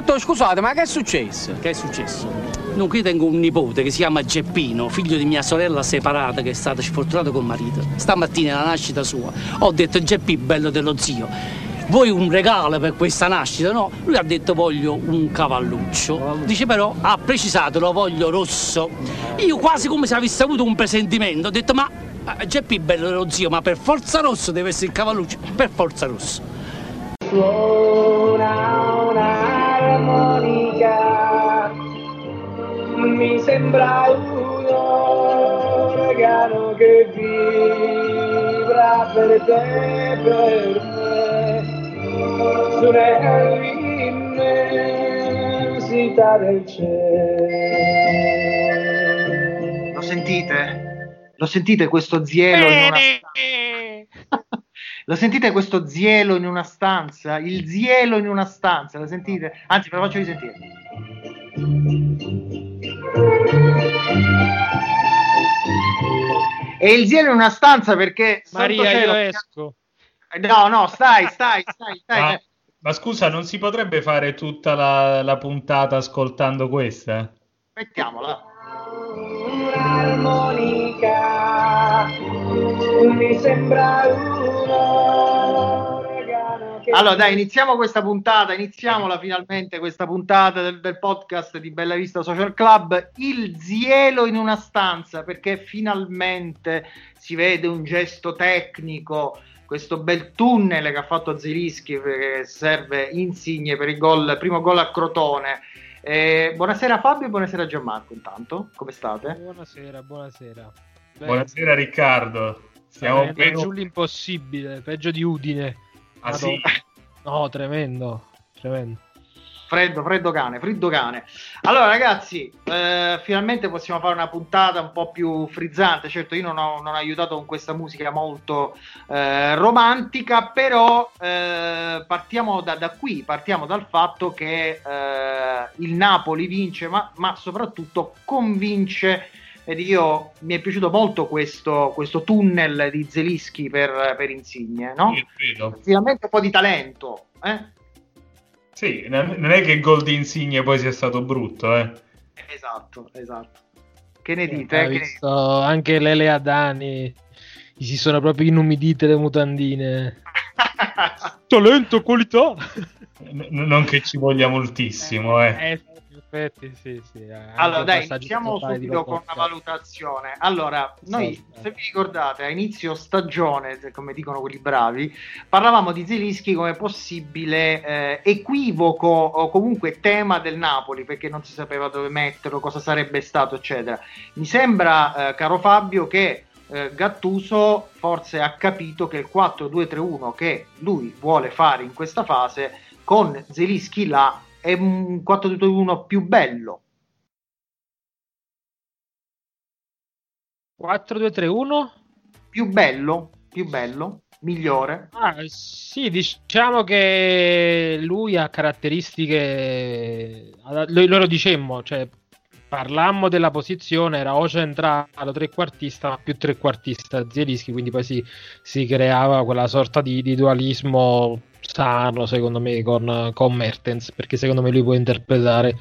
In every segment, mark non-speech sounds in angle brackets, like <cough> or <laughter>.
Dottore, scusate, ma che è successo? Che è successo? Dunque, io tengo un nipote che si chiama Geppino, figlio di mia sorella separata che è stata sfortunata col marito. Stamattina, alla nascita sua, ho detto Geppi, bello dello zio, vuoi un regalo per questa nascita? No? Lui ha detto voglio un cavalluccio. Dice però, ha precisato, lo voglio rosso. Io quasi come se avessi avuto un presentimento, ho detto ma eh, Geppi, bello dello zio, ma per forza rosso deve essere il cavalluccio, per forza rosso. Suona mi sembra un uragano che vibra per te, per me, sull'immensità del cielo. Lo sentite? Lo sentite questo zielo Lo sentite questo zielo in una stanza? Il zielo in una stanza, lo sentite? Anzi, ve lo faccio risentire. E il zielo in una stanza perché... Maria, cielo- io esco. No, no, stai, stai, stai, stai. Ma, ma scusa, non si potrebbe fare tutta la, la puntata ascoltando questa? Mettiamola. Un'armonica, mi sembra Allora, dai, iniziamo questa puntata, iniziamola finalmente questa puntata del, del podcast di Bella Vista Social Club, il zielo in una stanza, perché finalmente si vede un gesto tecnico, questo bel tunnel che ha fatto Zelischi che serve insigne per il gol, primo gol a Crotone. Eh, buonasera Fabio e buonasera Gianmarco intanto, come state? Buonasera, buonasera. Beh, Buonasera Riccardo. Siamo ben- giù l'impossibile, peggio di Udine. Ah, sì? No, tremendo, tremendo. Freddo, freddo cane, freddo cane. Allora, ragazzi, eh, finalmente possiamo fare una puntata un po' più frizzante. Certo, io non ho, non ho aiutato con questa musica molto eh, romantica, però eh, partiamo da, da qui, partiamo dal fatto che eh, il Napoli vince, ma, ma soprattutto convince. Ed io mi è piaciuto molto questo, questo tunnel di Zelischi per, per Insigne, no? Finalmente un po' di talento, eh? Sì, non è che il gol di Insigne poi sia stato brutto, eh. Esatto, esatto. Che ne dite? Hai Che ne- anche Lele Adani, gli si sono proprio inumidite le mutandine. <laughs> Talento, qualità. N- non che ci voglia moltissimo, eh. Eh, effetti, sì, sì. anche Allora, dai, iniziamo subito con una Lobotka. valutazione. Allora, noi, Esatto. se vi ricordate, a inizio stagione, come dicono quelli bravi, parlavamo di Zelischi come possibile eh, equivoco o comunque tema del Napoli, perché non si sapeva dove metterlo, cosa sarebbe stato, eccetera. Mi sembra, eh, caro Fabio, che eh, Gattuso forse ha capito che il 4-2-3-1 che lui vuole fare in questa fase con Zelischi là è un 4-2-1 più bello 4-2-3-1? più bello, più bello, migliore. Ah, sì, diciamo che lui ha caratteristiche. Noi loro dicemmo, cioè parlammo della posizione, era o centrale o trequartista, ma più trequartista Zielinski, quindi poi si, si creava quella sorta di, di dualismo sano, secondo me, con, con Mertens, perché secondo me lui può interpretare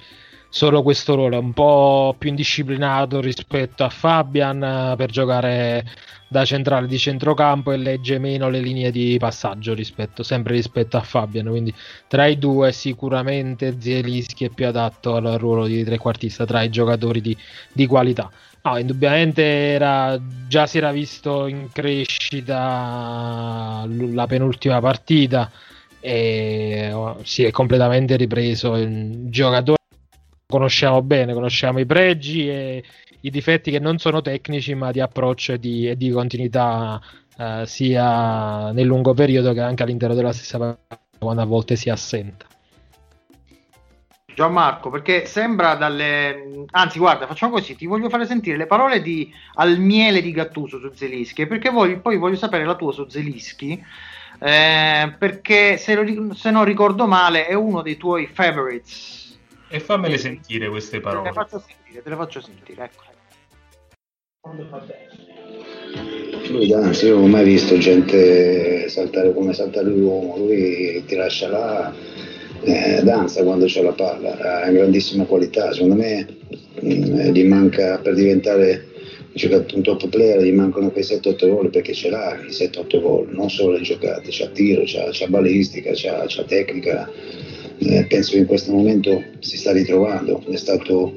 solo questo ruolo, un po' più indisciplinato rispetto a Fabian eh, per giocare da centrale di centrocampo e legge meno le linee di passaggio rispetto, sempre rispetto a Fabian. Quindi tra i due sicuramente Zielinski è più adatto al ruolo di trequartista tra i giocatori di, di qualità. No, indubbiamente era, già si era visto in crescita la penultima partita e oh, si è completamente ripreso il giocatore conosciamo bene, conosciamo i pregi e i difetti che non sono tecnici ma di approccio e di, e di continuità eh, sia nel lungo periodo che anche all'interno della stessa partita quando a volte si assenta. Gianmarco, perché sembra dalle... Anzi, guarda, facciamo così, ti voglio fare sentire le parole di al miele di Gattuso su Zelischi, perché voglio- poi voglio sapere la tua su Zelischi, eh, perché se, lo se non ricordo male è uno dei tuoi favorites. E fammele sentire queste Te le parole. faccio sentire, te le faccio sentire, ecco. Fluidanza, io non ho mai visto gente saltare come salta l'uomo, lui ti lascia là eh, danza quando c'è la palla, ha grandissima qualità, secondo me mh, gli manca per diventare giocatore un top player, gli mancano quei 7-8 gol perché ce l'ha i 7-8 gol, non solo le giocate, c'ha tiro, c'ha, c'ha balistica, c'ha, c'ha tecnica, eh, penso che in questo momento si sta ritrovando, è stato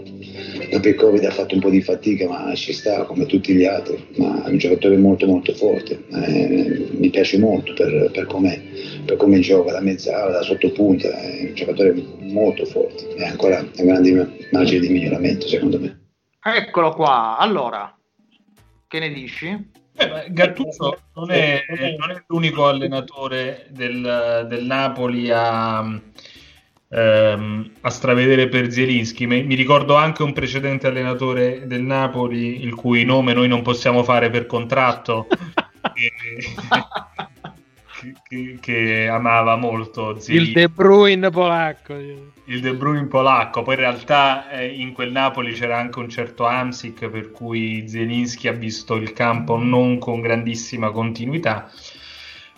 dopo il Covid ha fatto un po' di fatica ma ci sta come tutti gli altri, ma è un giocatore molto molto forte, eh, mi piace molto per, per per come gioca da mezzala, da sottopunta, è un giocatore molto forte, è ancora un grande margine di miglioramento secondo me. Eccolo qua, allora, che ne dici? Eh, Gattuso non è, non è l'unico allenatore del, del Napoli a, ehm, a stravedere per Zielinski. Mi, mi ricordo anche un precedente allenatore del Napoli, il cui nome noi non possiamo fare per contratto, <laughs> che, che- che amava molto Zielinski Il De Bruyne polacco. Il De Bruyne polacco, poi in realtà eh, in quel Napoli c'era anche un certo Amsic per cui Zelinski ha visto il campo non con grandissima continuità,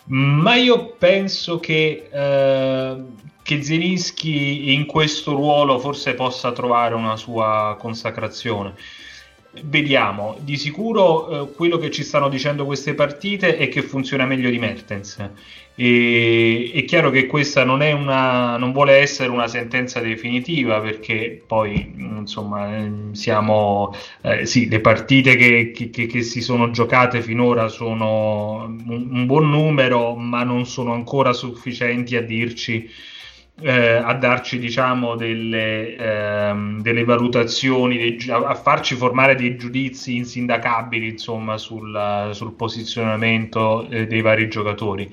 ma io penso che, eh, che Zelinski in questo ruolo forse possa trovare una sua consacrazione. Vediamo, di sicuro eh, quello che ci stanno dicendo queste partite è che funziona meglio di Mertens. E, è chiaro che questa non, una, non vuole essere una sentenza definitiva perché poi insomma eh, siamo eh, sì, le partite che, che- che- che si sono giocate finora sono un, un buon numero, ma non sono ancora sufficienti a dirci eh, a darci diciamo delle, ehm, delle valutazioni, dei a, a farci formare dei giudizi insindacabili insomma sul, sul posizionamento eh, dei vari giocatori.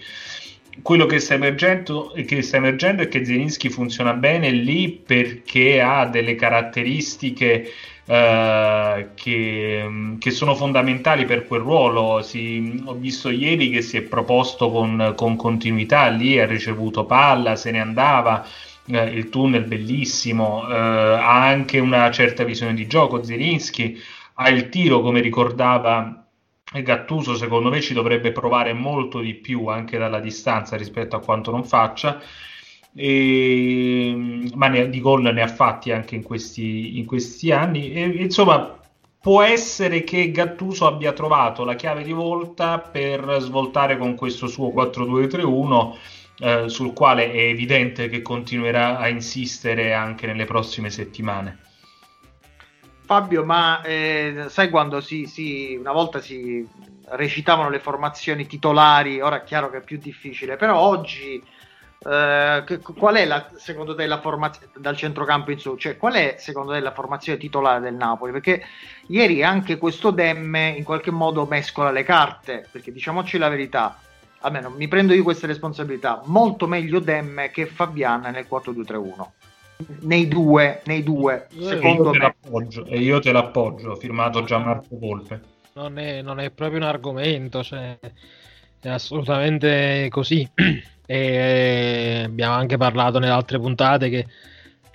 Quello che sta, che sta emergendo è che Zelinski funziona bene lì perché ha delle caratteristiche eh, che, che sono fondamentali per quel ruolo. Si- ho visto ieri che si è proposto con, con continuità lì, ha ricevuto palla, se ne andava. eh, il tunnel bellissimo, eh, ha anche una certa visione di gioco. Zelinski ha il tiro, come ricordava Gattuso, secondo me ci dovrebbe provare molto di più anche dalla distanza rispetto a quanto non faccia. E, ma ne- di gol ne ha fatti anche in questi, in questi anni. E, insomma, può essere che Gattuso abbia trovato la chiave di volta per svoltare con questo suo 4-2-3-1, eh, sul quale è evidente che continuerà a insistere anche nelle prossime settimane. Fabio, ma eh, sai quando si, si- una volta si recitavano le formazioni titolari, ora è chiaro che è più difficile, però oggi eh, che- qual è la, secondo te la formazione dal centrocampo in su? Cioè, qual è secondo te la formazione titolare del Napoli? Perché ieri anche questo Demme in qualche modo mescola le carte, perché diciamoci la verità, almeno mi prendo io queste responsabilità, molto meglio Demme che Fabian nel 4-2-3-1. Nei due, nei due, secondo io te me. l'appoggio, e io te l'appoggio, firmato Gianmarco Volpe. Non è, non è proprio un argomento, cioè, è assolutamente così. <clears throat> E abbiamo anche parlato nelle altre puntate che il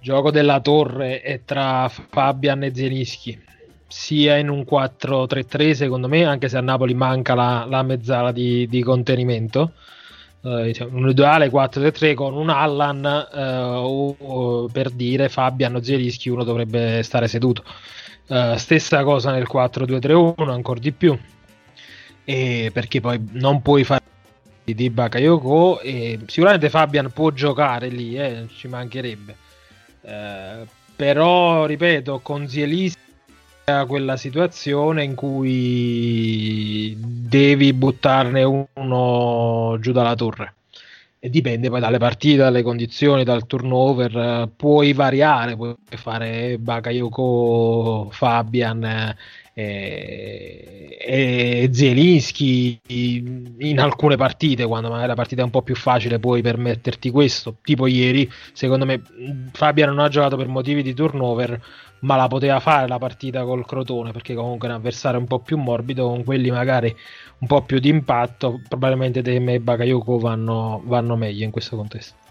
gioco della torre è tra Fabian e Zielinski, sia in un 4-3-3 secondo me, anche se a Napoli manca la, la mezzala di, di contenimento. Eh, diciamo, un ideale 4-3-3 con un Allan eh, o, o per dire Fabian o Zielinski uno dovrebbe stare seduto. Eh, stessa cosa nel 4-2-3-1, ancora di più. E perché poi non puoi fare di Bakayoko e sicuramente Fabian può giocare lì, eh, ci mancherebbe. Eh, però, ripeto, con Zielinski a quella situazione in cui devi buttarne uno giù dalla torre. E dipende poi dalle partite, dalle condizioni, dal turnover. Puoi variare, puoi fare Bakayoko, Fabian e, e Zielinski in alcune partite, quando magari la partita è un po' più facile, puoi permetterti questo. Tipo ieri, secondo me, Fabian non ha giocato per motivi di turnover, ma la poteva fare la partita col Crotone perché comunque è un avversario un po' più morbido, con quelli magari un po' più di impatto. Probabilmente Temme e Bakayoko vanno, vanno meglio in questo contesto.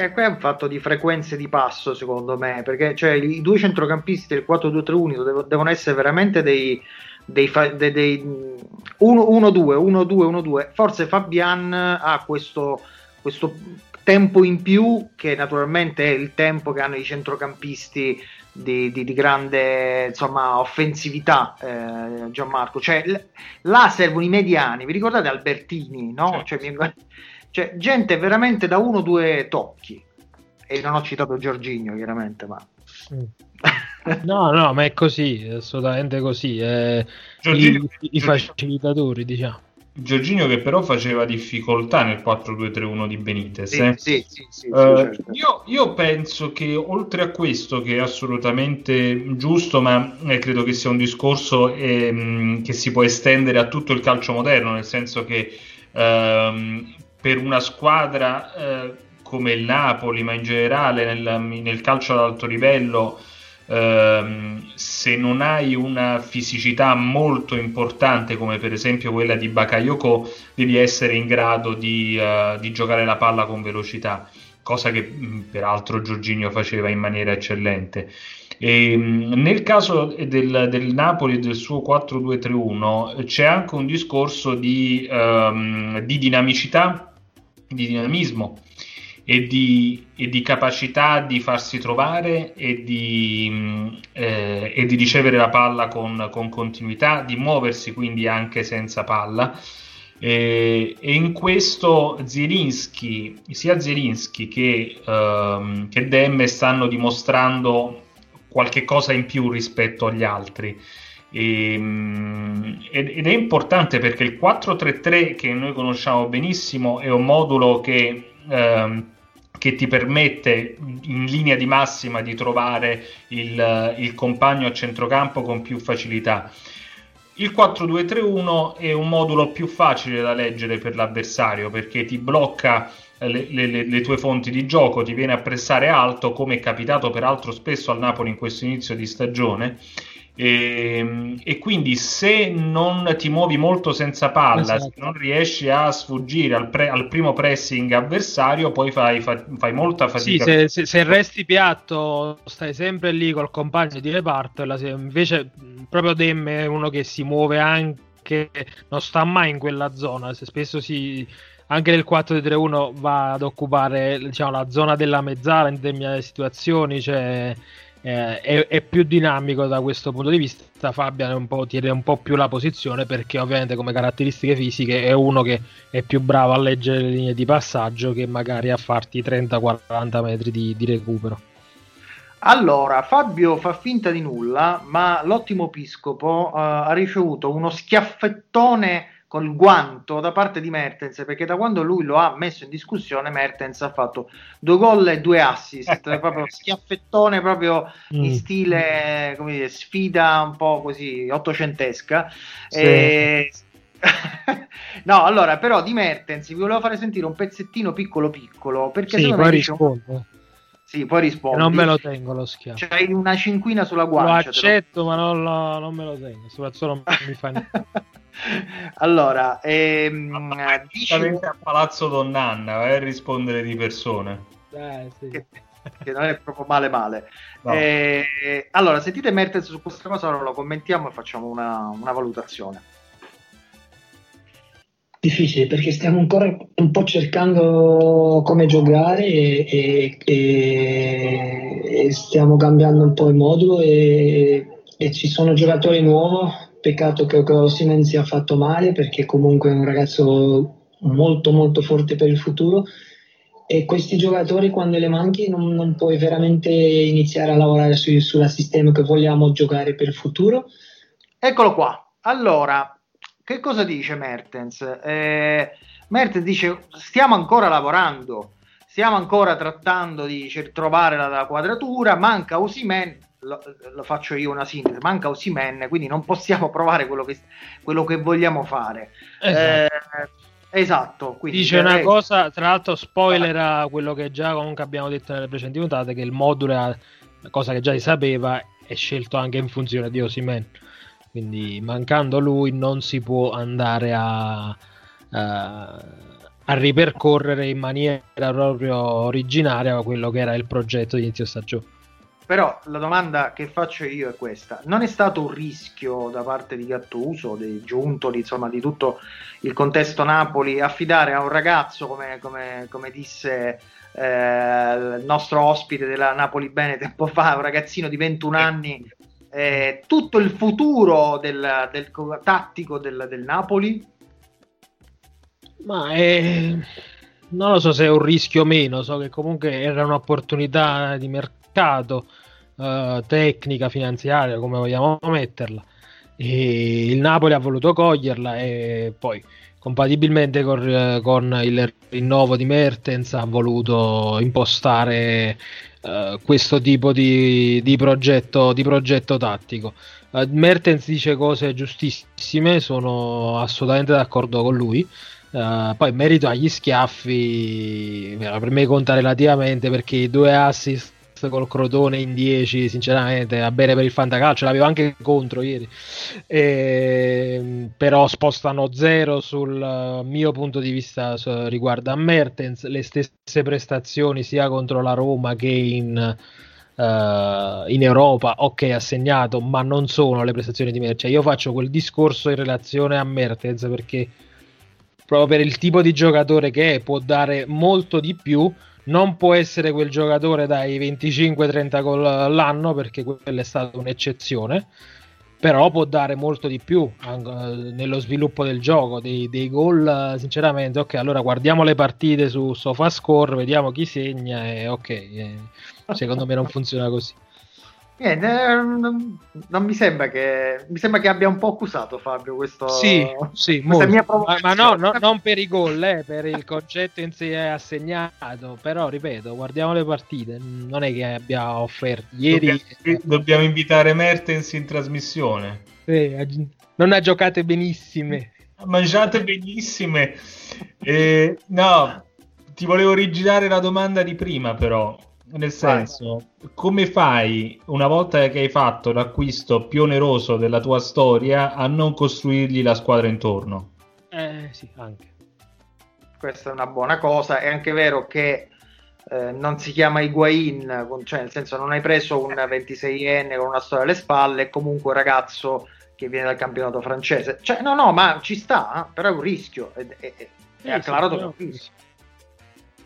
Che qui è un fatto di frequenze di passo, secondo me, perché cioè, i due centrocampisti del 4-2-3-1 devo- devono essere veramente dei, dei, dei- dei- 1-2, 1-2, 1-2. Forse Fabian ha questo, questo tempo in più che naturalmente è il tempo che hanno i centrocampisti di, di, di grande insomma, offensività eh, Gianmarco cioè l- là servono i mediani vi ricordate Albertini no? Certo. Cioè, mi- cioè, gente veramente da uno o due tocchi e non ho citato Giorginio chiaramente ma <laughs> No, no, ma è così, è assolutamente così. eh, i, i facilitatori, diciamo. Giorginio che però faceva difficoltà nel 4-2-3-1 di Benitez. eh. sì, sì, sì, Eh, certo. io, io penso che oltre a questo, che è assolutamente giusto, ma eh, credo che sia un discorso ehm, che si può estendere a tutto il calcio moderno, nel senso che ehm, per una squadra eh, come il Napoli, ma in generale nel, nel calcio ad alto livello, ehm, se non hai una fisicità molto importante come per esempio quella di Bakayoko, devi essere in grado di, eh, di giocare la palla con velocità, cosa che mh, peraltro Giorginio faceva in maniera eccellente. E, mh, nel caso del, del Napoli e del suo 4-2-3-1 c'è anche un discorso di, ehm, di dinamicità, di dinamismo e di, e di capacità di farsi trovare e di, mh, eh, e di ricevere la palla con, con continuità, di muoversi quindi anche senza palla. E, e in questo Zielinski, sia Zielinski che, ehm, che Demme stanno dimostrando qualche cosa in più rispetto agli altri. E, ed ed è importante perché il 4-3-3 che noi conosciamo benissimo è un modulo che, ehm, che ti permette in linea di massima di trovare il, il compagno a centrocampo con più facilità. Il 4-2-3-1 è un modulo più facile da leggere per l'avversario perché ti blocca le, le- le tue fonti di gioco, ti viene a pressare alto, come è capitato peraltro spesso al Napoli in questo inizio di stagione. E, e quindi se non ti muovi molto senza palla, Esatto. se non riesci a sfuggire al, pre- al primo pressing avversario, poi fai, fa- fai molta Sì, fatica. se, se- se resti piatto, stai sempre lì col compagno di reparto. invece proprio Demme è uno che si muove anche, non sta mai in quella zona. Se spesso si, anche nel 4-3-1 va ad occupare diciamo, la zona della mezzala in determinate situazioni. Cioè, eh, è, è più dinamico da questo punto di vista. Fabian un tiene un po' più la posizione perché, ovviamente, come caratteristiche fisiche, è uno che è più bravo a leggere le linee di passaggio che magari a farti 30-40 metri di, di recupero. Allora, Fabio fa finta di nulla, ma l'ottimo Piscopo eh, ha ricevuto uno schiaffettone col guanto da parte di Mertens, perché da quando lui lo ha messo in discussione, Mertens ha fatto due gol e due assist, <laughs> proprio schiaffettone proprio in Mm. stile, come dire, sfida un po' così ottocentesca. Sì. E- <laughs> no, allora, però di Mertens vi volevo fare sentire un pezzettino piccolo piccolo, perché Sì, poi rispondo. Sì, poi rispondi. Non me lo tengo lo schiaffo. C'hai una cinquina sulla Lo guancia. lo- accetto, ma non, lo- non me lo tengo. Soprattutto non mi fa <laughs> niente. Allora, ehm, dici a Palazzo Donnanna, vai a rispondere di persone. Dai, sì. che, che non è proprio male male. No. Eh, allora, sentite Mertens su questa cosa, allora lo commentiamo e facciamo una, una valutazione. Difficile perché stiamo ancora un po' cercando come giocare e, e- e- e stiamo cambiando un po' il modulo e, e ci sono giocatori nuovi. Peccato che Osimhen sia fatto male perché comunque è un ragazzo molto molto forte per il futuro e questi giocatori quando le manchi non, non puoi veramente iniziare a lavorare su- sul sistema che vogliamo giocare per il futuro. Eccolo qua. Allora, che cosa dice Mertens? Eh, Mertens dice: Stiamo ancora lavorando, stiamo ancora trattando di trovare la, la quadratura. Manca Osimen. Lo, lo faccio io una sintesi: manca Osimen, quindi non possiamo provare quello che, quello che vogliamo fare. Esatto. Eh, esatto. Dice una eh, cosa, tra l'altro spoiler a quello che già comunque abbiamo detto nelle precedenti puntate, che il modulo è una cosa che già si sapeva, è scelto anche in funzione di Osimen. Quindi mancando lui non si può andare a, a, a ripercorrere in maniera proprio originaria quello che era il progetto di inizio stagione. Però la domanda che faccio io è questa: non è stato un rischio da parte di Gattuso, di Giuntoli, insomma di tutto il contesto Napoli, affidare a un ragazzo come, come, come disse eh, il nostro ospite della Napoli Bene tempo fa, un ragazzino di 21 anni, eh, tutto il futuro del, del tattico del, del Napoli? Ma è... non lo so se è un rischio o meno, so che comunque era un'opportunità di mercato, eh, tecnica, finanziaria, come vogliamo metterla. E il Napoli ha voluto coglierla e poi compatibilmente con, con il rinnovo di Mertens ha voluto impostare uh, questo tipo di, di, progetto, di progetto tattico. Uh, Mertens dice cose giustissime, sono assolutamente d'accordo con lui. Uh, poi merito agli schiaffi, per me conta relativamente perché i due assist col Crotone in 10, sinceramente, va bene per il Fantacalcio, l'avevo anche contro ieri, e, però spostano 0 sul mio punto di vista riguardo a Mertens, le stesse prestazioni sia contro la Roma che in... Uh, in Europa, ok, ha segnato, ma non sono le prestazioni di Mertens. Cioè, io faccio quel discorso in relazione a Mertens perché proprio per il tipo di giocatore che è, può dare molto di più. Non può essere quel giocatore dai 25-30 gol all'anno perché quella è stata un'eccezione però può dare molto di più nello sviluppo del gioco dei, dei gol sinceramente. Ok allora guardiamo le partite su SofaScore vediamo chi segna e ok eh, secondo me non funziona così Niente, eh, non, non, mi sembra che mi sembra che abbia un po' accusato Fabio questo sì, sì ma, ma, no, no, non per i gol eh, per il concetto in sé assegnato però ripeto guardiamo le partite non è che abbia offerto ieri dobbiamo, dobbiamo invitare Mertens in trasmissione. Sì, non ha giocate benissime. Ha mangiate benissime. Eh, no ti volevo rigirare la domanda di prima però nel senso, Vai. come fai una volta che hai fatto l'acquisto più oneroso della tua storia a non costruirgli la squadra intorno? Eh sì, anche. Questa è una buona cosa. È anche vero che eh, non si chiama Higuain, cioè nel senso non hai preso un 26enne con una storia alle spalle, è comunque un ragazzo che viene dal campionato francese. Cioè, no, no, ma ci sta, eh? però è un rischio. È, è, è, è eh, acclarato che è un rischio.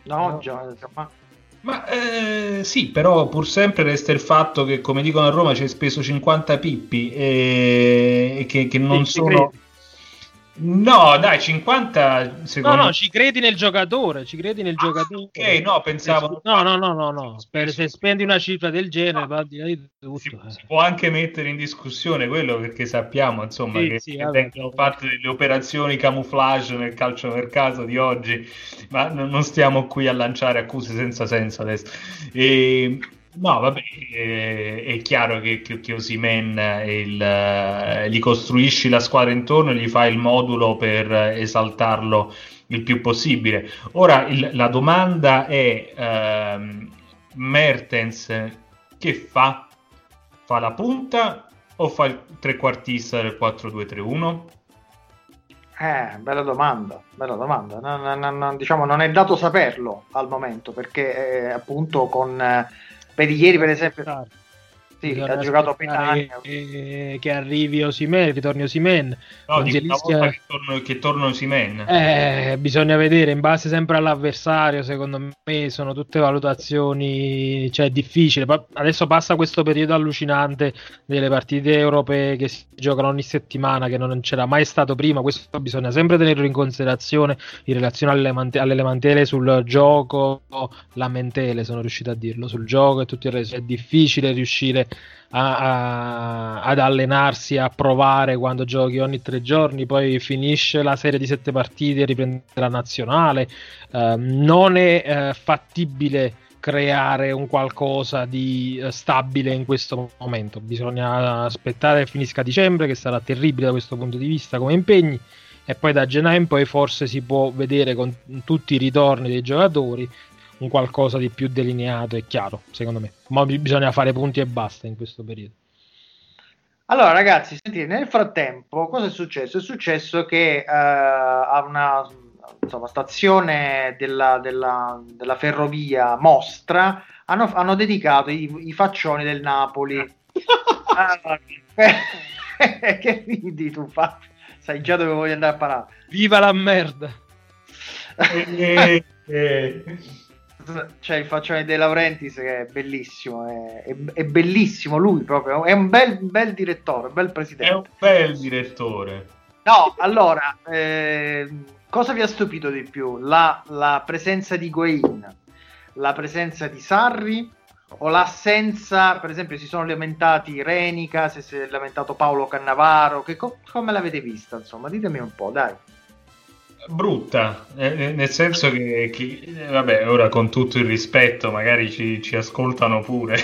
No, no. Già, insomma ma eh, sì, però pur sempre resta il fatto che, come dicono a Roma, ci hai speso 50 pippi e che, che non sono... No, dai, 50 secondo No, no, ci credi nel giocatore, ci credi nel ah, giocatore. Ok, no, pensavo No, no, no, no, no. Per, se spendi una cifra del genere, va di tutto. Si, eh. si, può anche mettere in discussione quello perché sappiamo, insomma, sì, che, sì, che vengono fatte delle operazioni camouflage nel calciomercato di oggi, ma non stiamo qui a lanciare accuse senza senso adesso. E No, vabbè, è, è chiaro che, che, che Osimen il, eh, gli costruisci la squadra intorno e gli fai il modulo per esaltarlo il più possibile. Ora il, la domanda è: ehm, Mertens che fa? Fa la punta o fa il trequartista del 4-2-3-1? Eh, bella domanda, bella domanda. Non, non, non, diciamo, non è dato saperlo al momento perché eh, appunto con eh, Vedi ieri per esempio... Sì, ha giocato Petagna. Che, che arrivi Osimen, ritorni Osimen. No, di una volta che torno, che torno Osimen. Eh, bisogna vedere, in base sempre all'avversario, secondo me sono tutte valutazioni, cioè è difficile. Adesso passa questo periodo allucinante delle partite europee che si giocano ogni settimana, che non c'era mai stato prima, questo bisogna sempre tenerlo in considerazione in relazione alle, mante- alle lamentele sul gioco, lamentele sono riuscito a dirlo, sul gioco e tutto il resto. È difficile riuscire a, a, ad allenarsi, a provare quando giochi ogni tre giorni, poi finisce la serie di sette partite e riprende la nazionale. Uh, non è uh, fattibile creare un qualcosa di uh, stabile in questo momento. Bisogna aspettare che finisca dicembre, che sarà terribile da questo punto di vista come impegni. E poi da gennaio in poi forse si può vedere con tutti i ritorni dei giocatori un qualcosa di più delineato e chiaro, secondo me. Ma bisogna fare punti e basta in questo periodo. Allora, ragazzi, sentite, nel frattempo cosa è successo? È successo che uh, a una insomma, stazione della, della- della ferrovia Mostra hanno, hanno dedicato i, i faccioni del Napoli. <laughs> Ah, <laughs> che ridi tu, fa? Sai già dove voglio andare a parare. Viva la merda! Eh, eh, C'è il faccione De Laurentiis che è bellissimo, è, è- è bellissimo lui proprio, è un bel, bel direttore, un bel è presidente. un bel direttore. No, allora, ehm, cosa vi ha stupito di più? La, la presenza di Guain, la presenza di Sarri o l'assenza, per esempio, si sono lamentati Renica, se si è lamentato Paolo Cannavaro, che co- come l'avete vista? Insomma, ditemi un po', dai. Brutta, eh, nel senso che, che, eh, vabbè, ora con tutto il rispetto, magari ci, ci ascoltano pure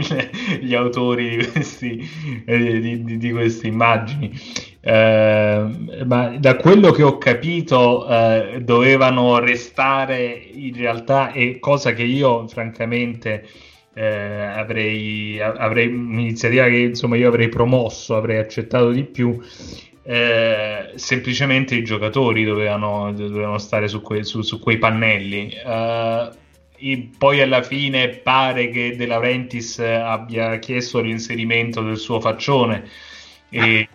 <laughs> gli autori di, questi, eh, di, di- di queste immagini, Eh, ma da quello che ho capito eh, dovevano restare in realtà, e cosa che io francamente eh, avrei, avrei un'iniziativa che insomma io avrei promosso, avrei accettato di più. Eh, semplicemente i giocatori dovevano, dovevano stare su, que- su- su quei pannelli. E poi alla fine pare che De Laurentiis abbia chiesto l'inserimento del suo faccione e,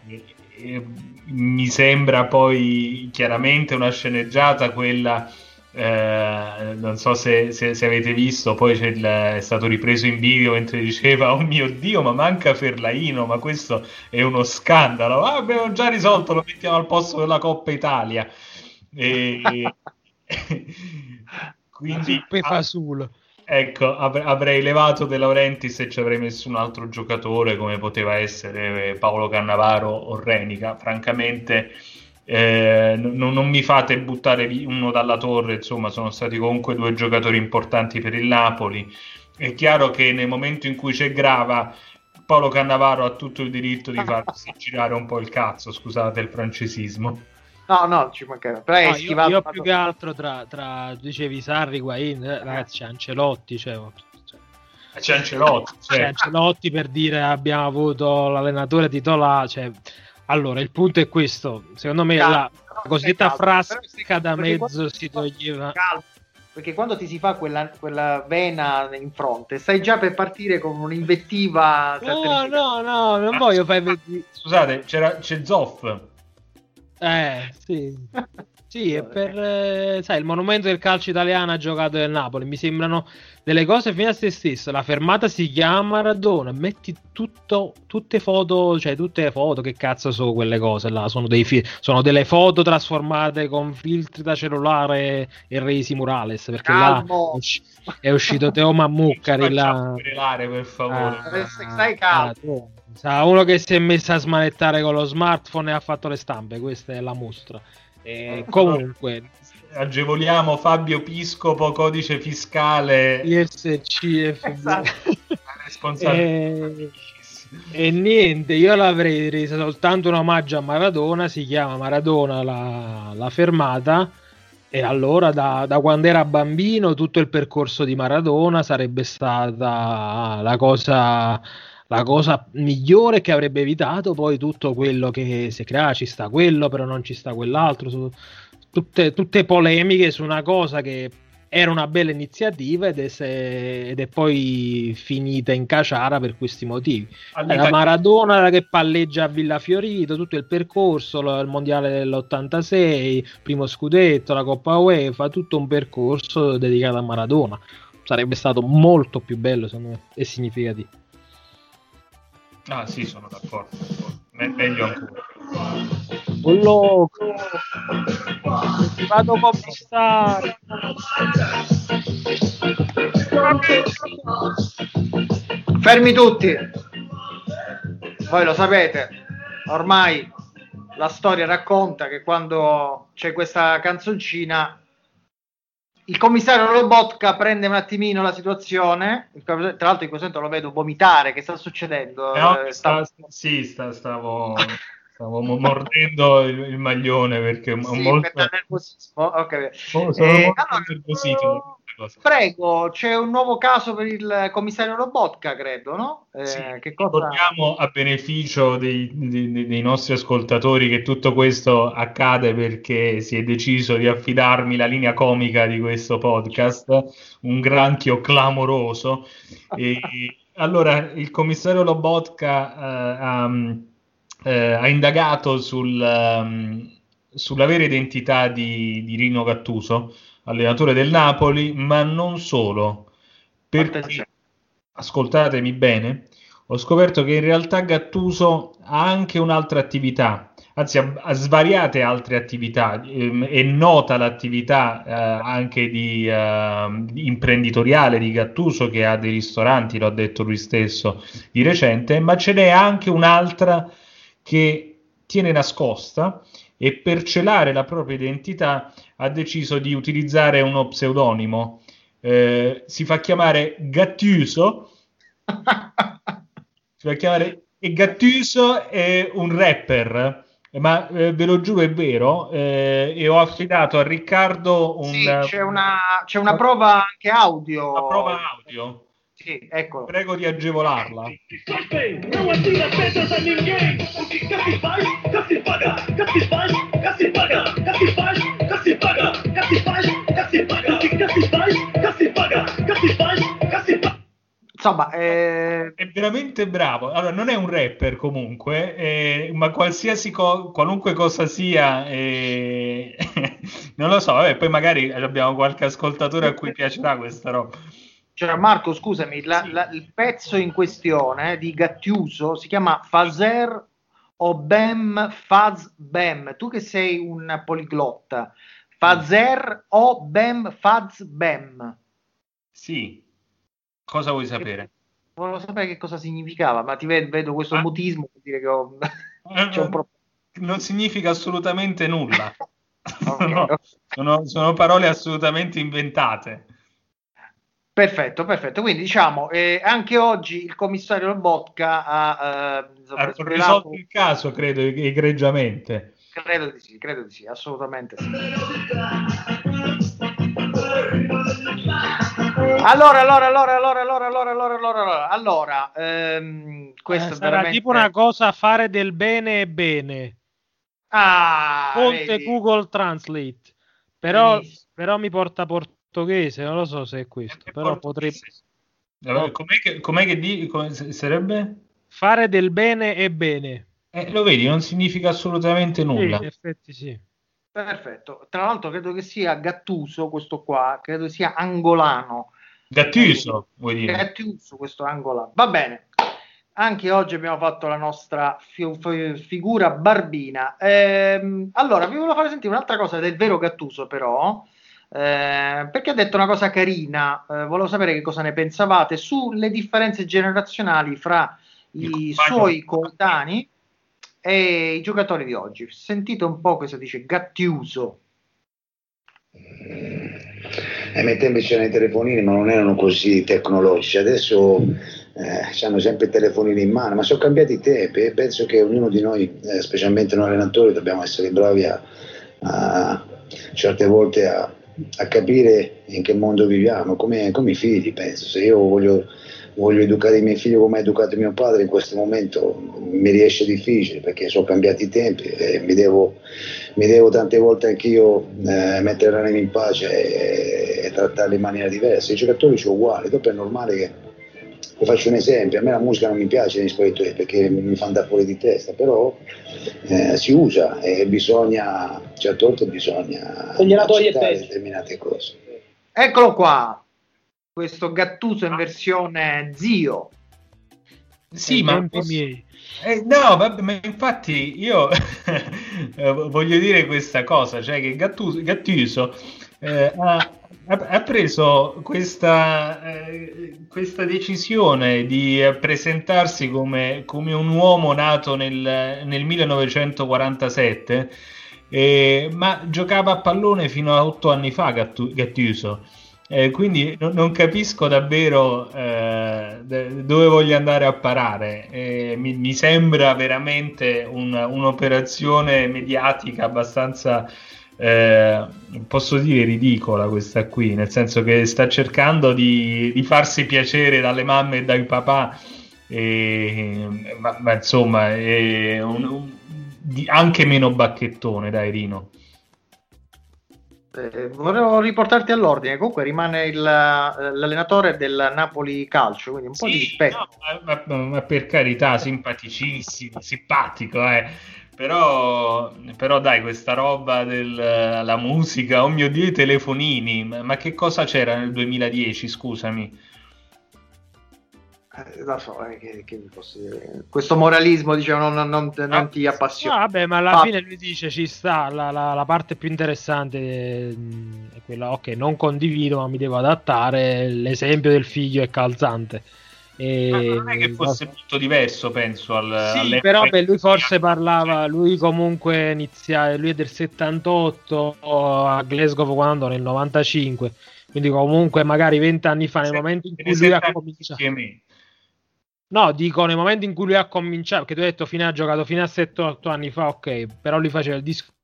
e mi sembra poi chiaramente una sceneggiata quella eh, non so se, se- se avete visto, poi il- è stato ripreso in video mentre diceva: Oh mio dio, ma manca Ferlaino, ma questo è uno scandalo. Ah, abbiamo già risolto, lo mettiamo al posto della Coppa Italia. E, <laughs> quindi Zuppe fasulo. Ecco, av- avrei levato De Laurentiis e ci avrei messo un altro giocatore come poteva essere eh, Paolo Cannavaro o Renica. Francamente, eh, n- non mi fate buttare uno dalla torre, insomma, sono stati comunque due giocatori importanti per il Napoli. È chiaro che nel momento in cui c'è Grava, Paolo Cannavaro ha tutto il diritto di farsi girare un po' il cazzo, scusate il francesismo. No, no, ci mancava. Però No, io, io più che altro tra, tra dicevi Sarri, Guain, eh, ragazzi, c'è Ancelotti, cioè, cioè, C'è Ancelotti, c'è cioè, Ancelotti per dire abbiamo avuto l'allenatore titolare, cioè, allora il punto è questo, secondo me Calma, la cosiddetta frasca da mezzo si toglieva Calmo, perché quando ti si fa quella, quella vena in fronte, stai già per partire con un'invettiva. No, no, no, non voglio fare scusate, c'era, c'è Zoff. Eh, sì. <laughs> Sì, è per eh, sai, il monumento del calcio italiano ha giocato del Napoli. Mi sembrano delle cose fine a se stesso. La fermata si chiama Maradona. Metti tutto, tutte foto, cioè tutte le foto. Che cazzo sono quelle cose là? Sono, dei fi- sono delle foto trasformate con filtri da cellulare e resi Murales. Perché là Calmo. è, usci- è uscito Teo. Facciamo là. querelare, per favore. Ah, stai calmo. Sa, uno che si è messo a smanettare con lo smartphone e ha fatto le stampe. Questa è la mostra. E comunque, Agevoliamo Fabio Piscopo, codice fiscale, ISC e Esatto. responsabile. e, e niente, io l'avrei resa soltanto un omaggio a Maradona. Si chiama Maradona la, la fermata. E allora, da, da quando era bambino, tutto il percorso di Maradona sarebbe stata la cosa, la cosa migliore che avrebbe evitato poi tutto quello che si crea. Ci sta quello, però non ci sta quell'altro. su- tutte, tutte polemiche su una cosa che era una bella iniziativa ed è, se- ed è poi finita in caciara per questi motivi. Eh, La Maradona che palleggia a Villa Fiorito, tutto il percorso, il mondiale dell'86, primo scudetto, la Coppa UEFA, tutto un percorso dedicato a Maradona. Sarebbe stato molto più bello, secondo me, e significativo. Ah sì, sono d'accordo. Me- meglio ancora. Un loco! Ti vado a conquistare! Fermi tutti. Voi lo sapete, ormai la storia racconta che quando c'è questa canzoncina il commissario Lobotka prende un attimino la situazione, tra l'altro in questo momento lo vedo vomitare, che sta succedendo? No, Eh, sta- sta- sì, sta- stavo, stavo mo- mordendo il, il maglione perché <laughs> sì, molto, per il nervosismo, ok. sono Eh, molto allora, nervosito. Prego, c'è un nuovo caso per il commissario Lobotka, credo, no? Eh, Sì, che cosa... ricordiamo a beneficio dei, dei- dei nostri ascoltatori che tutto questo accade perché si è deciso di affidarmi la linea comica di questo podcast, un granchio clamoroso. E, <laughs> allora, il commissario Lobotka eh, ha, eh, ha indagato sul, ehm, sulla vera identità di, di Rino Gattuso, allenatore del Napoli, ma non solo, perché Attenzione. ascoltatemi bene, ho scoperto che in realtà Gattuso ha anche un'altra attività, anzi ha, ha svariate altre attività, ehm, è nota l'attività eh, anche di, eh, di imprenditoriale di Gattuso che ha dei ristoranti, lo ha detto lui stesso di recente, ma ce n'è anche un'altra che tiene nascosta e per celare la propria identità ha deciso di utilizzare uno pseudonimo. Eh, si fa chiamare Gattuso <laughs> si fa chiamare e Gattuso è un rapper, ma eh, ve lo giuro è vero, eh, e ho affidato a Riccardo un, Sì, c'è una, c'è una prova anche audio. una prova audio. Sì, ecco. Prego di agevolarla. Insomma, eh... è veramente bravo. Allora, non è un rapper comunque, eh, ma qualsiasi co- qualunque cosa sia, eh... <laughs> non lo so. Vabbè, poi magari abbiamo qualche ascoltatore a cui piacerà questa roba cioè, Marco, scusami, la- la- il pezzo in questione di Gattuso si chiama Fazer o Bem Faz Bem. Tu che sei un poliglotta, Fazer o Bem Faz Bem. Sì. Cosa vuoi sapere? Volevo sapere che cosa significava, ma ti vedo, vedo questo Ah. mutismo, vuol dire che ho- <laughs> c'è un problema. Non significa assolutamente nulla. <laughs> Ok, <laughs> No, ok. sono, sono parole assolutamente inventate. Perfetto, perfetto. Quindi diciamo, eh, anche oggi il commissario Lobotka ha eh, Ha risolto il caso, credo, egregiamente. credo di sì, credo di sì, assolutamente sì. Allora, allora, allora, allora, allora, allora, allora, allora, allora, allora, ehm, questo Eh, è sarà veramente... tipo una cosa fare del bene e bene. Ah, Ponte vedi? Google Translate. Però, però mi porta portoghese, non lo so se è questo. Però potrebbe Vabbè, Com'è che, com'è che di- come s- sarebbe? fare del bene e bene. Eh, lo vedi, non significa assolutamente Sì, nulla. in effetti sì. Perfetto. Tra l'altro credo che sia Gattuso questo qua, credo sia angolano. Gattuso, vuoi dire? Gattuso questo angolano. Va bene. Anche oggi abbiamo fatto la nostra fi- fi- figura barbina. Ehm, allora, vi volevo fare sentire un'altra cosa del vero Gattuso, però, eh, perché ha detto una cosa carina. Eh, volevo sapere che cosa ne pensavate sulle differenze generazionali fra i suoi coetanei e i giocatori di oggi. Sentite un po' cosa dice Gattuso. ai miei tempi c'erano i telefonini ma non erano così tecnologici adesso eh, hanno sempre i telefonini in mano ma sono cambiati i tempi e penso che ognuno di noi eh, specialmente noi allenatori dobbiamo essere bravi a, a certe volte a, a capire in che mondo viviamo come, come i figli penso se io voglio voglio educare i miei figli come ha educato mio padre in questo momento mi riesce difficile perché sono cambiati i tempi e mi devo, mi devo tante volte anch'io eh, mettere l'anima in pace e, e trattarli in maniera diversa. I giocatori sono uguali, dopo è normale che vi faccio un esempio, a me la musica non mi piace negli spogliatoi perché mi fa andare fuori di testa, però eh, si usa e bisogna, certe volte bisogna accettare determinate cose. Eccolo qua, questo Gattuso in versione zio. Sì, ma miei. Eh, no, vabbè, ma infatti io <laughs> eh, voglio dire questa cosa, cioè che Gattuso, Gattuso, eh, ha, ha- preso questa, eh, questa decisione di presentarsi come, come un uomo nato nel, nel 1947, eh, ma giocava a pallone fino a otto anni fa Gattu- Gattuso. Eh, quindi no- non capisco davvero eh, dove voglio andare a parare. Eh, mi, mi sembra veramente un- un'operazione mediatica abbastanza eh, posso dire ridicola questa qui, nel senso che sta cercando di, di farsi piacere dalle mamme e dai papà, e, ma, ma, insomma è un, un, di, anche meno bacchettone, dai Rino. Eh, volevo riportarti all'ordine. Comunque rimane il, l'allenatore del Napoli Calcio, quindi un po' di rispetto. No, ma, ma, ma, per carità, simpaticissimo, simpatico, eh. Però, però dai, questa roba della musica, oh mio Dio, i telefonini, ma che cosa c'era nel 2010, scusami? Eh, lo so, eh, che, che posso dire. questo moralismo diciamo, non, non, non ah, ti appassiona. No, vabbè, ma alla ah. fine lui dice ci sta, la, la, la parte più interessante mm, è quella, ok, non condivido ma mi devo adattare, l'esempio del figlio è calzante. E... Ma non è che fosse molto diverso, penso. Al, sì, però beh, lui forse parlava, lui comunque inizia, lui è del 78 a Glasgow quando nel 95, quindi comunque magari 20 anni fa, nel momento in cui lui ha cominciato. No, dico nel momento in cui lui ha cominciato, che tu hai detto fino a giocato fino a 7-8 anni fa, ok, però lui faceva il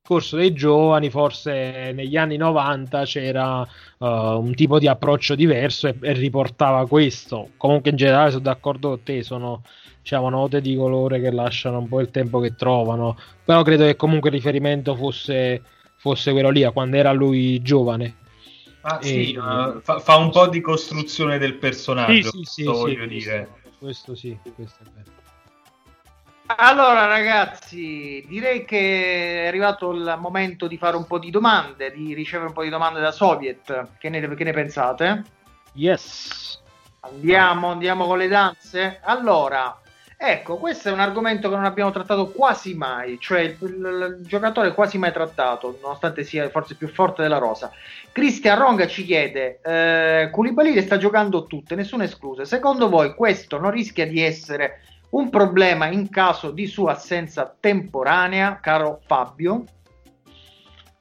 discorso dei giovani, forse negli anni 90 c'era uh, un tipo di approccio diverso e, e, riportava questo. Comunque in generale sono d'accordo con te, sono diciamo, note di colore che lasciano un po' il tempo che trovano, però credo che comunque il riferimento fosse, fosse quello lì, a quando era lui giovane. Ah, e, sì, uh, fa, fa, un po' di costruzione del personaggio, sì, sì, sì, voglio sì, dire questo sì, questo è vero. Allora ragazzi, direi che è arrivato il momento di fare un po' di domande, di ricevere un po' di domande da Soviet. Che ne, che ne pensate? Yes. Andiamo, andiamo con le danze. Allora, ecco, questo è un argomento che non abbiamo trattato quasi mai, cioè il, il, il giocatore quasi mai trattato, nonostante sia forse più forte della rosa. Cristian Ronga ci chiede: eh, Koulibaly le sta giocando tutte, nessuna esclusa. Secondo voi questo non rischia di essere un problema in caso di sua assenza temporanea, caro Fabio?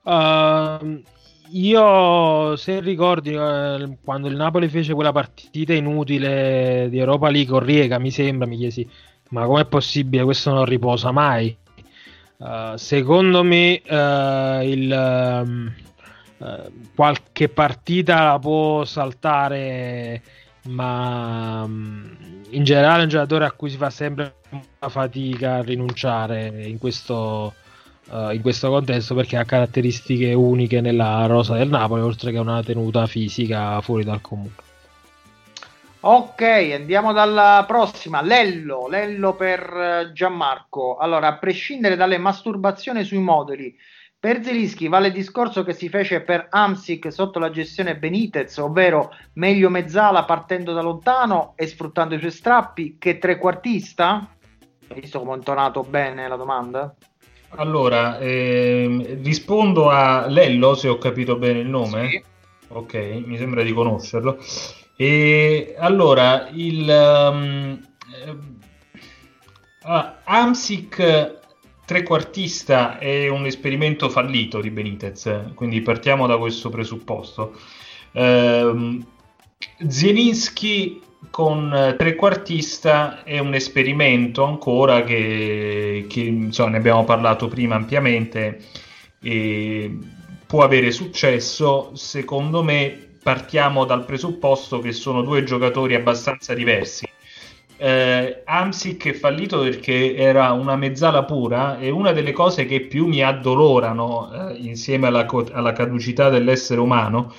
Uh, io, se ricordi, uh, quando il Napoli fece quella partita inutile di Europa League con Riega, mi sembra, mi chiesi, ma com'è possibile? Questo non riposa mai. Uh, secondo me, il ehm, eh, qualche partita può saltare, ma mm, in generale è un giocatore a cui si fa sempre una fatica a rinunciare in questo, uh, in questo contesto perché ha caratteristiche uniche nella rosa del Napoli, oltre che una tenuta fisica fuori dal comune. Ok, andiamo dalla prossima. Lello, Lello per eh, Gianmarco. Allora, a prescindere dalle masturbazioni sui moduli, per Zelischi vale il discorso che si fece per Amsic sotto la gestione Benitez, ovvero meglio mezzala partendo da lontano e sfruttando i suoi strappi che trequartista? Hai visto come ho intonato bene la domanda? Allora, ehm, rispondo a Lello se ho capito bene il nome. Sì. Ok, mi sembra di conoscerlo. E allora, il um, uh, Amsic trequartista è un esperimento fallito di Benitez, quindi partiamo da questo presupposto. Eh, Zielinski con trequartista è un esperimento ancora che, che insomma, ne abbiamo parlato prima ampiamente e può avere successo. Secondo me partiamo dal presupposto che sono due giocatori abbastanza diversi eh, Amsic è fallito perché era una mezzala pura e una delle cose che più mi addolorano eh, insieme alla, co- alla, caducità dell'essere umano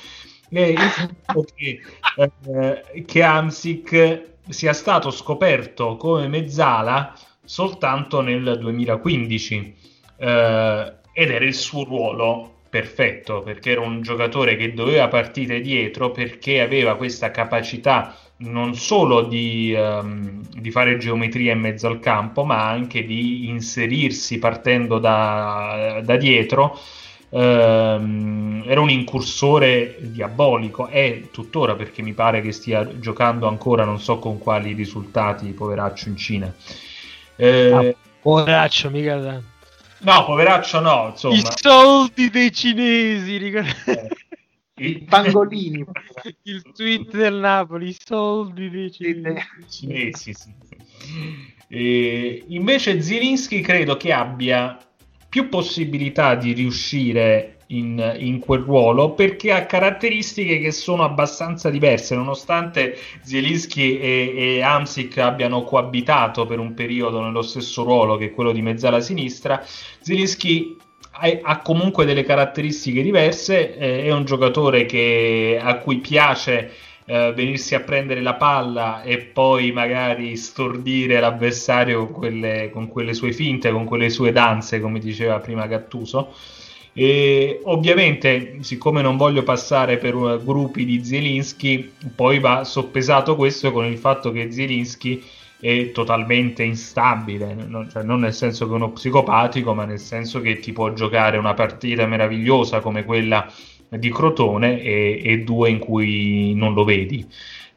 è il fatto che, eh, che Amsic sia stato scoperto come mezzala soltanto nel 2015 eh, ed era il suo ruolo perfetto perché era un giocatore che doveva partire dietro perché aveva questa capacità non solo di, um, di, fare geometria in mezzo al campo, ma anche di inserirsi partendo da, da dietro. Um, era un incursore diabolico, è tuttora perché mi pare che stia giocando ancora, non so con quali risultati, poveraccio in Cina. Eh, ah, poveraccio, mica. No, poveraccio no, insomma. I soldi dei cinesi, ricordo. Eh i pangolini. <laughs> il tweet del Napoli, i soldi dei cinesi. Sì, sì. E invece Zielinski credo che abbia più possibilità di riuscire in, in, quel ruolo perché ha caratteristiche che sono abbastanza diverse, nonostante Zielinski e, e Amsic abbiano coabitato per un periodo nello stesso ruolo che quello di mezzala sinistra. Zielinski ha, comunque delle caratteristiche diverse, eh, è un giocatore che, a cui piace eh, venirsi a prendere la palla e poi magari stordire l'avversario con quelle, con quelle sue finte, con quelle sue danze, come diceva prima Gattuso. E ovviamente, siccome non voglio passare per uh, gruppi di Zielinski, poi va soppesato questo con il fatto che Zielinski è totalmente instabile, non, cioè non nel senso che uno psicopatico, ma nel senso che ti può giocare una partita meravigliosa come quella di Crotone e, e due in cui non lo vedi.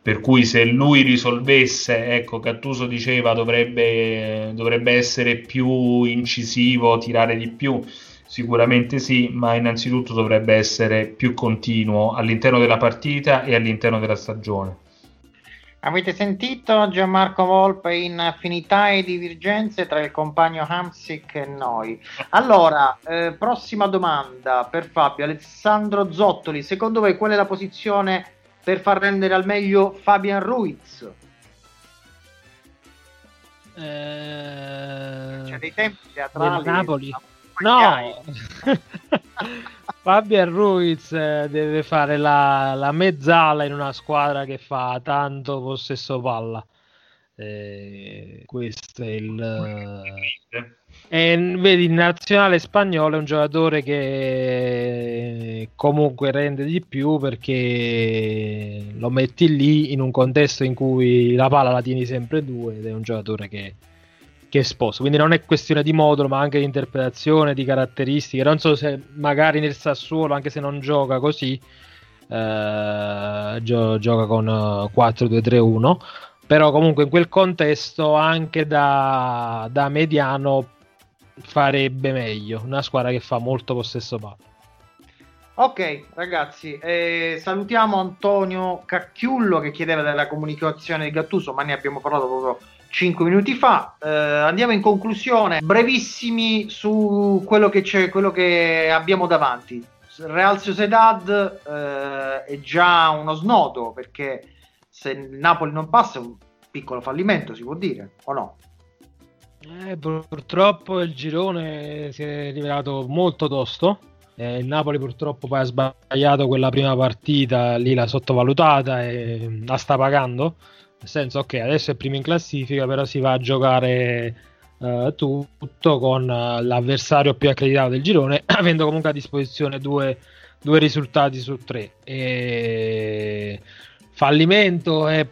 Per cui se lui risolvesse, ecco, Cattuso diceva dovrebbe, dovrebbe essere più incisivo, tirare di più, sicuramente sì, ma innanzitutto dovrebbe essere più continuo all'interno della partita e all'interno della stagione. Avete sentito Gianmarco Volpe in affinità e divergenze tra il compagno Hamsik e noi. Allora, eh, prossima domanda per Fabio. Alessandro Zottoli, secondo voi qual è la posizione per far rendere al meglio Fabian Ruiz? Eh... C'è dei tempi teatrali. Napoli. No! <laughs> Fabian Ruiz eh, deve fare la, la, mezzala in una squadra che fa tanto possesso palla. Eh, questo è il. E vedi, il nazionale spagnolo è un giocatore che comunque rende di più perché lo metti lì in un contesto in cui la palla la tieni sempre due ed è un giocatore che che esposto. Quindi non è questione di modulo, ma anche di interpretazione, di caratteristiche. Non so se magari nel Sassuolo, anche se non gioca così, eh, gio- gioca con 4-2-3-1. Però comunque in quel contesto anche da, da mediano farebbe meglio. Una squadra che fa molto possesso palla. Ok, ragazzi, eh, salutiamo Antonio Cacchiullo che chiedeva della comunicazione di Gattuso, ma ne abbiamo parlato proprio 5 minuti fa. Eh, andiamo in conclusione, brevissimi su quello che, c'è, quello che abbiamo davanti. Real Sociedad eh, è già uno snodo perché se il Napoli non passa è un piccolo fallimento, si può dire, o no? Eh, purtroppo il girone si è rivelato molto tosto. Eh, il Napoli purtroppo poi ha sbagliato quella prima partita, lì l'ha sottovalutata e la sta pagando nel senso, ok, adesso è primo in classifica, però si va a giocare uh, tutto con uh, l'avversario più accreditato del girone, <clears throat> avendo comunque a disposizione due, due risultati su tre. E... Fallimento è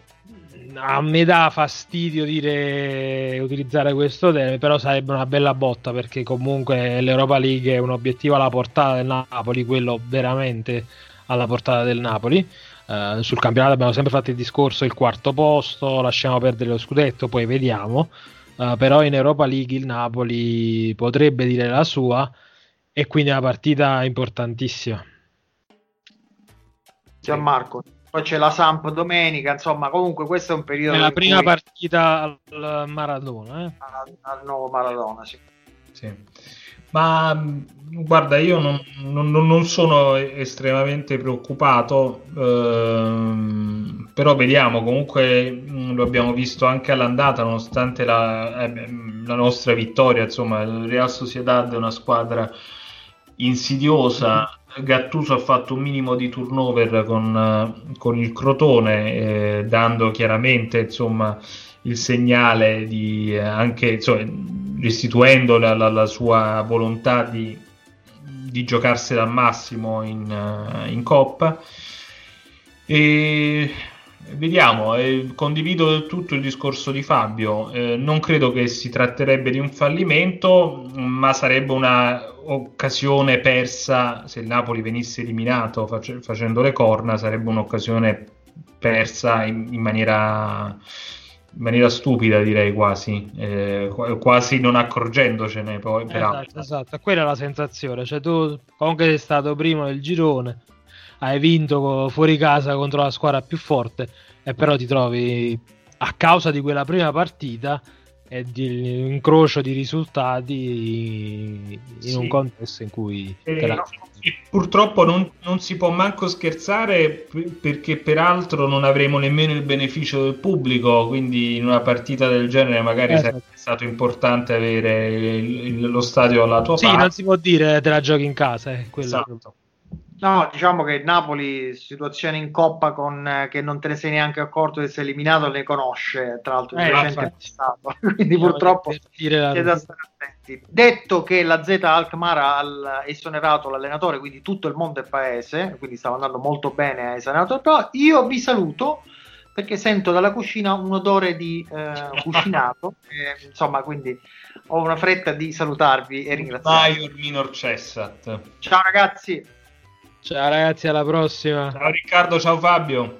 a me dà fastidio dire utilizzare questo termine, però sarebbe una bella botta perché comunque l'Europa League è un obiettivo alla portata del Napoli, quello veramente alla portata del Napoli. Uh, sul campionato abbiamo sempre fatto il discorso il quarto posto, lasciamo perdere lo scudetto, poi vediamo. Uh, però in Europa League il Napoli potrebbe dire la sua e quindi è una partita importantissima. Gianmarco, poi c'è la Samp domenica, insomma, comunque questo è un periodo. È la prima cui... partita al Maradona, eh? al, al nuovo Maradona, sì. Sì. Ma guarda, io non, non, non sono estremamente preoccupato, ehm, però vediamo, comunque mh, lo abbiamo visto anche all'andata, nonostante la, eh, la, nostra vittoria, insomma, il Real Sociedad è una squadra insidiosa. Gattuso ha fatto un minimo di turnover con, con il Crotone, eh, dando chiaramente insomma, il segnale di eh, anche insomma, restituendo la, la, la sua volontà di, di giocarsela al massimo in, uh, in Coppa. E vediamo, eh, condivido tutto il discorso di Fabio. Eh, non credo che si tratterebbe di un fallimento, ma sarebbe un'occasione persa se il Napoli venisse eliminato face- facendo le corna, sarebbe un'occasione persa in, in maniera in maniera stupida direi quasi, eh, quasi non accorgendocene poi. Esatto, esatto, quella è la sensazione, cioè tu comunque sei stato primo del girone, hai vinto fuori casa contro la squadra più forte e però ti trovi a causa di quella prima partita e di incrocio di risultati in Sì. un contesto in cui E, te la- e purtroppo non, non si può manco scherzare perché peraltro non avremo nemmeno il beneficio del pubblico, quindi in una partita del genere magari Esatto. sarebbe stato importante avere il- il- lo stadio alla tua Sì, parte. non si può dire te la giochi in casa, eh, quello- Esatto. No, diciamo che il Napoli, situazione in coppa con eh, che non te ne sei neanche accorto di essere eliminato, ne conosce, tra l'altro, Eh, recente infatti. passato. <laughs> Quindi purtroppo Per dire la c'è da stare attenti. Detto che la Z Alkmaar ha esonerato l'allenatore, quindi tutto il mondo è paese, quindi stava andando molto bene a esonerato, però io vi saluto perché sento dalla cucina un odore di eh, cucinato, <laughs> e, insomma, quindi ho una fretta di salutarvi e ringraziarvi. Major minor cessat. Ciao ragazzi! Ciao ragazzi, alla prossima. Ciao Riccardo, ciao Fabio.